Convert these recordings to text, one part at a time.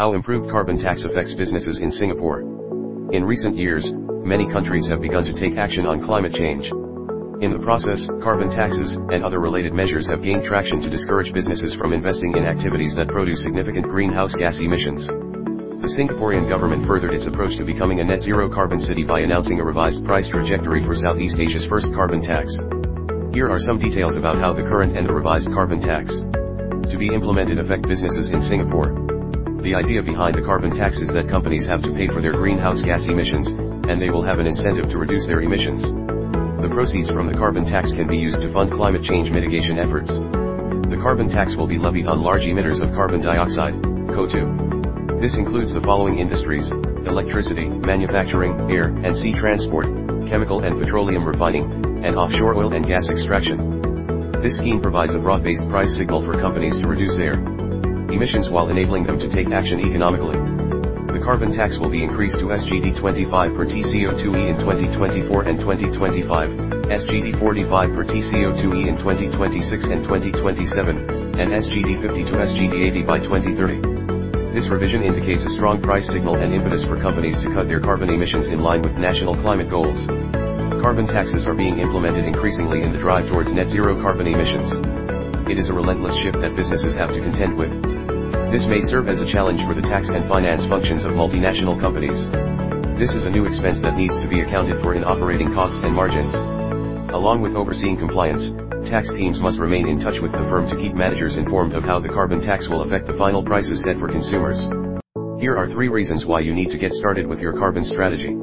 How improved carbon tax affects businesses in Singapore. In recent years, many countries have begun to take action on climate change. In the process, carbon taxes and other related measures have gained traction to discourage businesses from investing in activities that produce significant greenhouse gas emissions. The Singaporean government furthered its approach to becoming a net zero carbon city by announcing a revised price trajectory for Southeast Asia's first carbon tax. Here are some details about how the current and the revised carbon tax to be implemented affect businesses in Singapore. The idea behind the carbon tax is that companies have to pay for their greenhouse gas emissions, and they will have an incentive to reduce their emissions. The proceeds from the carbon tax can be used to fund climate change mitigation efforts. The carbon tax will be levied on large emitters of carbon dioxide, CO2. This includes the following industries, electricity, manufacturing, air and sea transport, chemical and petroleum refining, and offshore oil and gas extraction. This scheme provides a broad-based price signal for companies to reduce their emissions while enabling them to take action economically. The carbon tax will be increased to SGD 25 per TCO2e in 2024 and 2025, SGD 45 per TCO2e in 2026 and 2027, and SGD 50 to SGD 80 by 2030. This revision indicates a strong price signal and impetus for companies to cut their carbon emissions in line with national climate goals. Carbon taxes are being implemented increasingly in the drive towards net zero carbon emissions. It is a relentless shift that businesses have to contend with. This may serve as a challenge for the tax and finance functions of multinational companies. This is a new expense that needs to be accounted for in operating costs and margins. Along with overseeing compliance, tax teams must remain in touch with the firm to keep managers informed of how the carbon tax will affect the final prices set for consumers. Here are three reasons why you need to get started with your carbon strategy.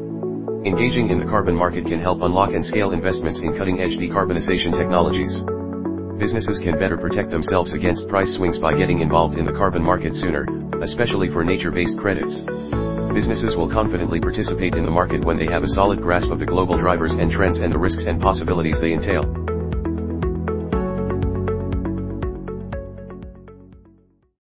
Engaging in the carbon market can help unlock and scale investments in cutting-edge decarbonization technologies businesses can better protect themselves against price swings by getting involved in the carbon market sooner, especially for nature-based credits. Businesses will confidently participate in the market when they have a solid grasp of the global drivers and trends and the risks and possibilities they entail.